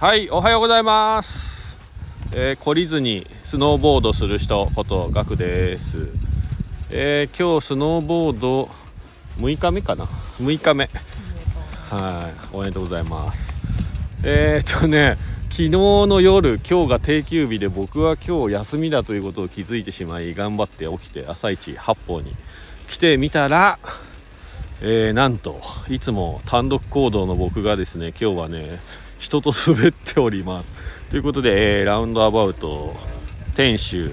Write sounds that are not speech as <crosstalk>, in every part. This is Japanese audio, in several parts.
はいおはようございます、えー懲りずにスノーボードする人ことガクです、えー今日スノーボード6日目かな？6日目。はいおめでとうございます。えー、っとね昨日の夜今日が定休日で僕は今日休みだということを気づいてしまい頑張って起きて朝一八方に来てみたらえーなんといつも単独行動の僕がですね今日はね人と滑っております。ということで、えーラウンドアバウト店主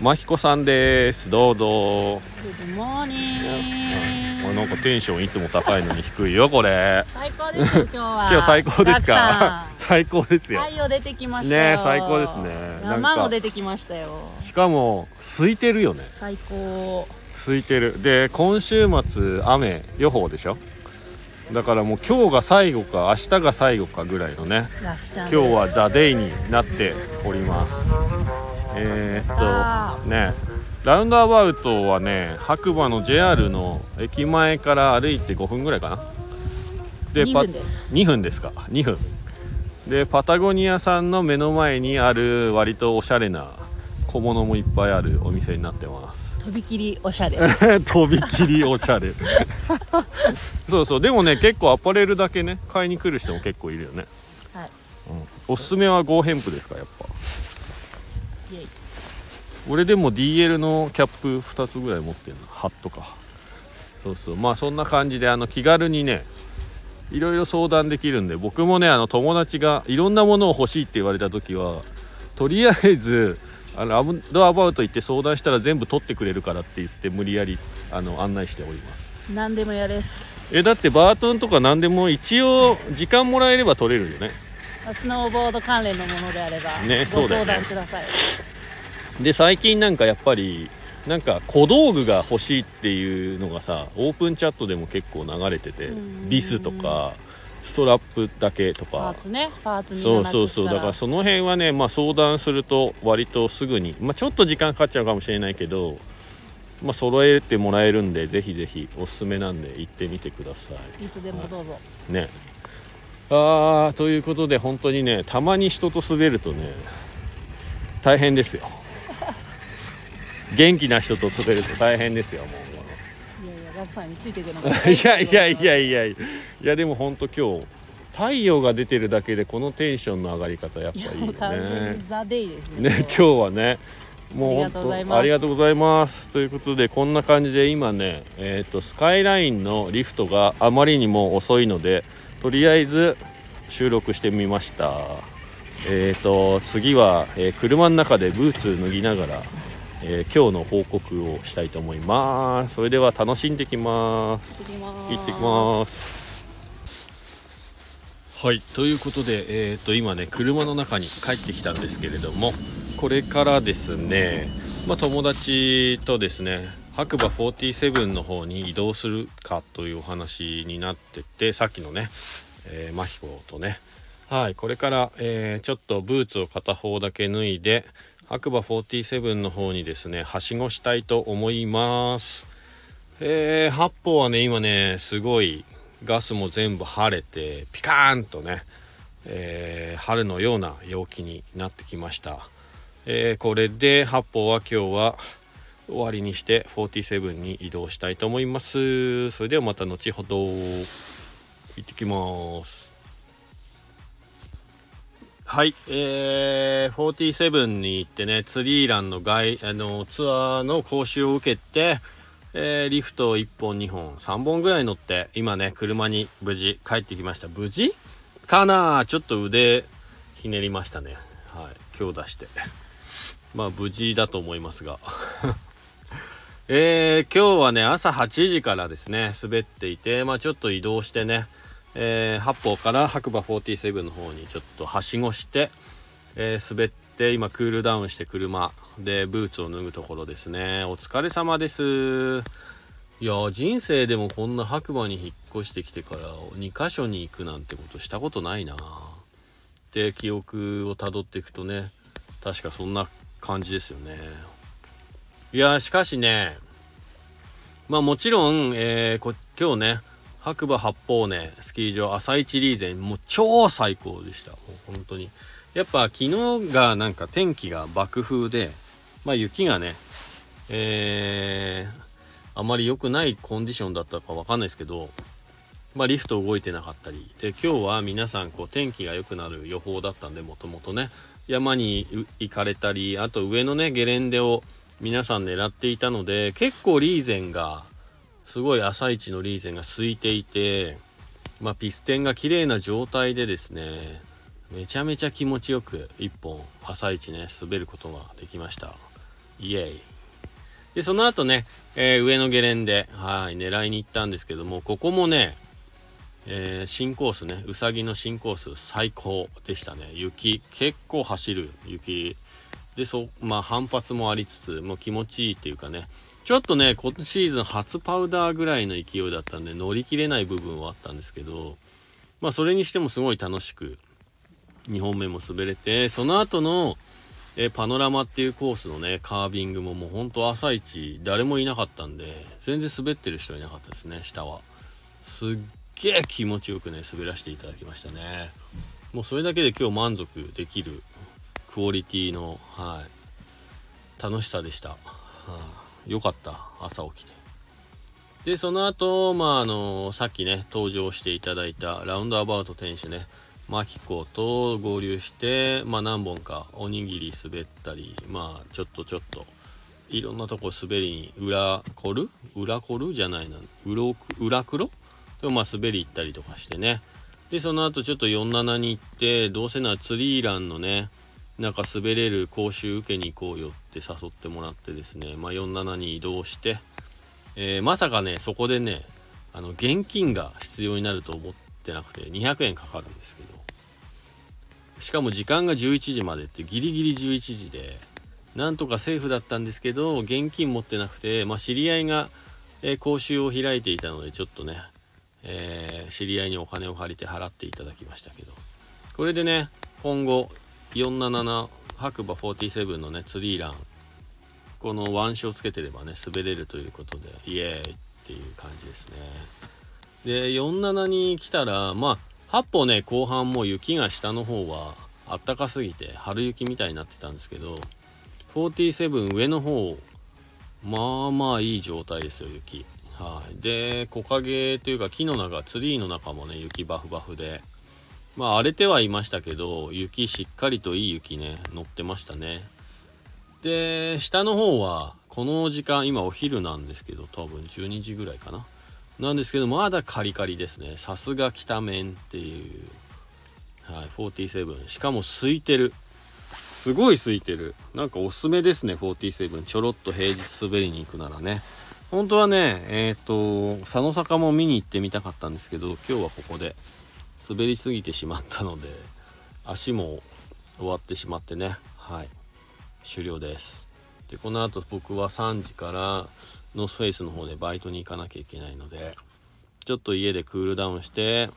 真彦さんです。どうぞ。あなんかテンションいつも高いのに低いよこれ。最高ですよ <laughs> 今日は。今日最高ですか？さ最高ですよ。ん太陽出てきましたよ。ね最高ですね。山も出てきましたよ。しかも空いてるよね。最高空いてる。で今週末雨予報でしょ？だからもう今日が最後か明日が最後かぐらいのね。今日はザ・デイになっております。えー、あっとねラウンドアバウトはね白馬の JR の駅前から歩いて5分ぐらいかな。2パ分です。2分ですか。2分。でパタゴニアさんの目の前にある割とおしゃれな小物もいっぱいあるお店になってますとびきりおしゃれと <laughs> びきりおしゃれ。<laughs> そうそう。でもね結構アパレルだけね買いに来る人も結構いるよね、はい。うん、おすすめはゴーヘンプですかやっぱ。イエイ。俺でも DL のキャップ2つぐらい持ってるの。ハットか。そうそう。まあそんな感じであの気軽にねいろいろ相談できるんで僕もねあの友達がいろんなものを欲しいって言われた時はとりあえずあのアウトアバウト行って相談したら全部取ってくれるからって言って無理やりあの案内しております。何でも嫌です。えだってバートンとか何でも一応時間もらえれば取れるよね。スノーボード関連のものであればね。ご相談ください。で最近なんかやっぱりなんか小道具が欲しいっていうのがさオープンチャットでも結構流れててうん。ビスとかストラップだけとパーかツね。パーツみんそうそうそう。だからその辺はねまあ相談すると割とすぐに。まあちょっと時間かかっちゃうかもしれないけどまあ揃えてもらえるんでぜひぜひおすすめなんで行ってみてください。いつでもどうぞ。ね。あーということで本当にねたまに人と滑るとね大変ですよ。<laughs> 元気な人と滑ると大変ですよもういやいやガクさんについていくのが <laughs> いやいやいやいや。いやでも本当今日太陽が出てるだけでこのテンションの上がり方やっぱいいよね。ねね今日はねもうありがとうございます本当ありがとうございます。ということでこんな感じで今ねえっ、とスカイラインのリフトがあまりにも遅いのでとりあえず収録してみました。えっ、と次は、えー車の中でブーツ脱ぎながら、えー今日の報告をしたいと思います。それでは楽しんできます。行ってきます。はいということで、えー、と今ね車の中に帰ってきたんですけれどもこれからですね、まあ、友達とですね白馬47の方に移動するかというお話になっててさっきのね、えー、マヒコとねはいこれから、えーちょっとブーツを片方だけ脱いで白馬47の方にですねはしごしたいと思います。えー、八方はね今ねすごいガスも全部晴れてピカーンとね、えー春のような陽気になってきました、えーこれで八方は今日は終わりにして47に移動したいと思います。それではまた後ほど。行ってきます。はい、えー、47に行ってねツリーランの外あのツアーの講習を受けてえーリフト1本2本3本ぐらい乗って今ね車に無事帰ってきました。無事？かな？ちょっと腕ひねりましたね。はい今日出して。<laughs> まあ無事だと思いますが。<laughs> えー今日はね朝8時からですね滑っていてまあちょっと移動してね、えー八方から白馬47の方にちょっとはしごして、えー滑って今クールダウンして車でブーツを脱ぐところですね。お疲れ様です。いや人生でもこんな白馬に引っ越してきてから2カ所に行くなんてことしたことないな。って記憶をたどっていくとね確かそんな感じですよね。いやしかしねまあもちろん、えー、こ今日ね白馬八方根スキー場朝一リーゼンもう超最高でした。もう本当に。やっぱ昨日がなんか天気が爆風でまあ雪がねえー、あまり良くないコンディションだったかわかんないですけどまあ、リフト動いてなかったり。で今日は皆さんこう天気が良くなる予報だったんでもともとね山に行かれたりあと上のねゲレンデを皆さん狙っていたので結構リーゼンがすごい朝一のリーゼンが空いていて、まあ、ピステンが綺麗な状態でですねめちゃめちゃ気持ちよく1本朝一ね滑ることができました。イエイ。でその後ね、えー、上のゲレンデはい狙いに行ったんですけどもここもねえー、新コースねうさぎの新コース最高でしたね。雪結構走る雪。でそまあ反発もありつつもう気持ちいいっていうかねちょっとね今シーズン初パウダーぐらいの勢いだったんで乗り切れない部分はあったんですけどまあそれにしてもすごい楽しく2本目も滑れてその後のえパノラマっていうコースのねカービングももうほんと朝一誰もいなかったんで全然滑ってる人いなかったですね下は。すっげえ気持ちよくね滑らせていただきましたね。もうそれだけで今日満足できるクオリティのはい楽しさでした、はあ、よかった朝起きて。でその後まああのさっきね登場していただいたラウンドアバウト店主ねマキコと合流してまあ何本かおにぎり滑ったりまあちょっとちょっといろんなとこ滑りに裏コル裏コルじゃないな。うろ裏黒？でもまあ滑り行ったりとかしてね。でその後ちょっと47に行ってどうせならツリーランのねなんか滑れる講習受けに行こうよって誘ってもらってですね、まあ、47に移動して、えー、まさかねそこでねあの現金が必要になると思ってなくて200円かかるんですけどしかも時間が11時までってギリギリ11時でなんとかセーフだったんですけど現金持ってなくて、まあ、知り合いが、えー、講習を開いていたのでちょっとねえー、知り合いにお金を借りて払っていただきましたけど。これでね今後477白馬47のねツリーランこの腕章つけてればね滑れるということでイエーイっていう感じですね。で47に来たらまあ8歩ね後半も雪が下の方はあったかすぎて春雪みたいになってたんですけど47上の方まあまあいい状態ですよ雪。はい、で木陰というか木の中ツリーの中もね雪バフバフでまあ荒れてはいましたけど雪しっかりといい雪ね乗ってましたね。で下の方はこの時間今お昼なんですけど多分12時ぐらいかな。なんですけどまだカリカリですね。さすが北面っていう。はい47しかも空いてる。すごい空いてる。なんかおすすめですね47ちょろっと平日滑りに行くならね。本当はね、えっ、ー、と、佐野坂も見に行ってみたかったんですけど、今日はここで。滑りすぎてしまったので、足も終わってしまってね、はい、終了です。で、この後僕は3時からノースフェイスの方でバイトに行かなきゃいけないので、ちょっと家でクールダウンして、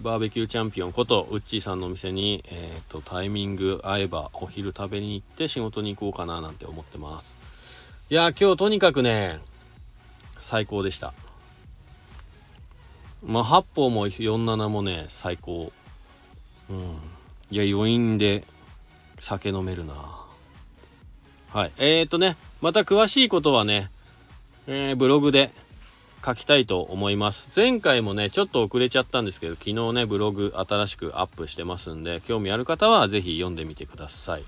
バーベキューチャンピオンことウッチーさんのお店に、えーとタイミング合えばお昼食べに行って仕事に行こうかななんて思ってます。いや今日とにかくね最高でしたまあ8歩も47もね最高。うん。いや余韻で酒飲めるな。はい。えーとねまた詳しいことはね、えー、ブログで書きたいと思います。前回もねちょっと遅れちゃったんですけど昨日ねブログ新しくアップしてますんで興味ある方は是非読んでみてください。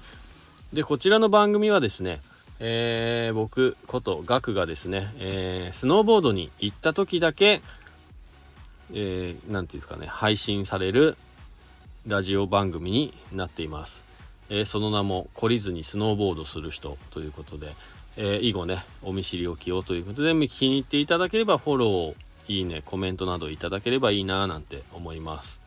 でこちらの番組はですねえー、僕ことガクがですね、えー、スノーボードに行った時だけ、えー、て言うんですかね配信されるラジオ番組になっています、えー、その名も「懲りずにスノーボードする人」ということで、えー、以後ねお見知りおきをということで気に入っていただければフォローいいねコメントなどいただければいいななんて思います。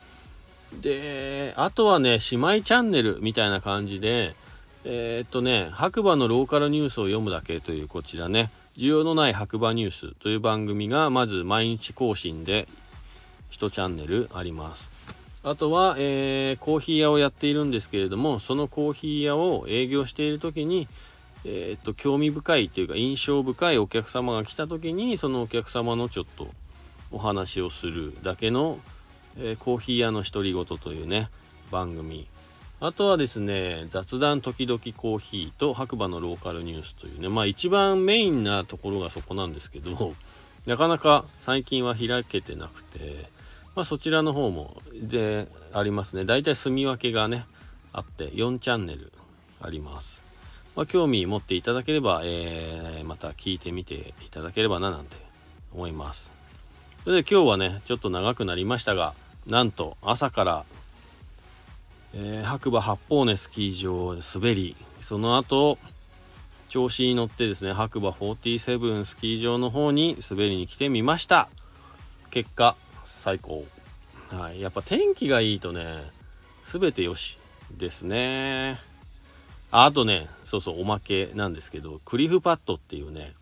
であとはね姉妹チャンネルみたいな感じでえー、っとね、白馬のローカルニュースを読むだけというこちらね、需要のない白馬ニュースという番組がまず毎日更新で1チャンネルあります。あとは、えー、コーヒー屋をやっているんですけれども、そのコーヒー屋を営業している時に、えー、っと興味深いというか印象深いお客様が来た時にそのお客様のちょっとお話をするだけの、えー、コーヒー屋の独り言というね番組あとはですね雑談時々コーヒーと白馬のローカルニュースというねまあ一番メインなところがそこなんですけどなかなか最近は開けてなくてまあそちらの方もでありますね。だいたい住み分けがねあって4チャンネルあります。まあ、興味持っていただければ、えー、また聞いてみていただければななんて思います。それで今日はねちょっと長くなりましたがなんと朝からえー、白馬八方根スキー場滑りその後調子に乗ってですね白馬47スキー場の方に滑りに来てみました。結果最高。はい。やっぱ天気がいいとね全てよしですね。ああとねそうそうおまけなんですけどクリフパッドっていうね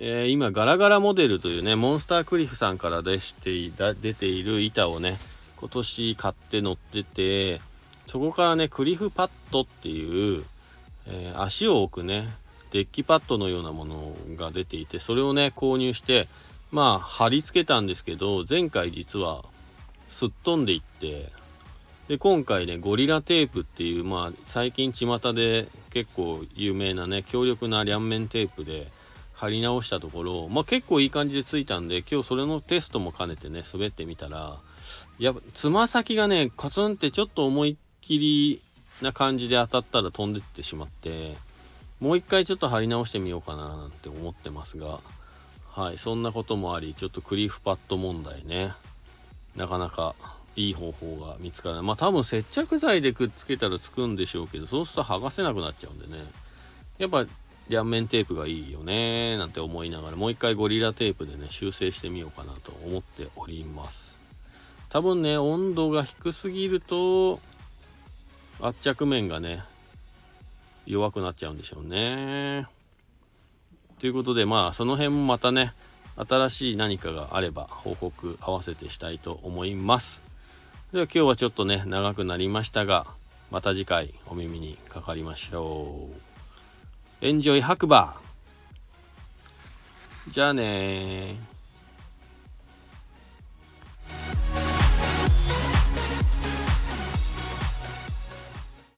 えー、今ガラガラモデルというねモンスタークリフさんから出して出ている板をね今年買って乗っててそこからね、クリフパッドっていう、えー、足を置くね、デッキパッドのようなものが出ていて、それをね、購入して、まあ、貼り付けたんですけど、前回実は、すっ飛んでいって、で、今回ね、ゴリラテープっていう、まあ、最近巷で結構有名なね、強力な両面テープで貼り直したところ、まあ結構いい感じでついたんで、今日それのテストも兼ねてね、滑ってみたら、やっぱ、つま先がね、カツンってちょっと思いっきりな感じで当たったら飛んでってしまってもう一回ちょっと貼り直してみようかななんて思ってますがはいそんなこともありちょっとクリフパッド問題ね。なかなかいい方法が見つからない。まあ多分接着剤でくっつけたらつくんでしょうけどそうすると剥がせなくなっちゃうんでね。やっぱ両面テープがいいよねなんて思いながら。もう一回ゴリラテープでね修正してみようかなと思っております。多分ね温度が低すぎると圧着面がね弱くなっちゃうんでしょうね。ということでまあその辺もまたね新しい何かがあれば報告合わせてしたいと思います。では今日はちょっとね長くなりましたがまた次回お耳にかかりましょう。エンジョイ白馬じゃあね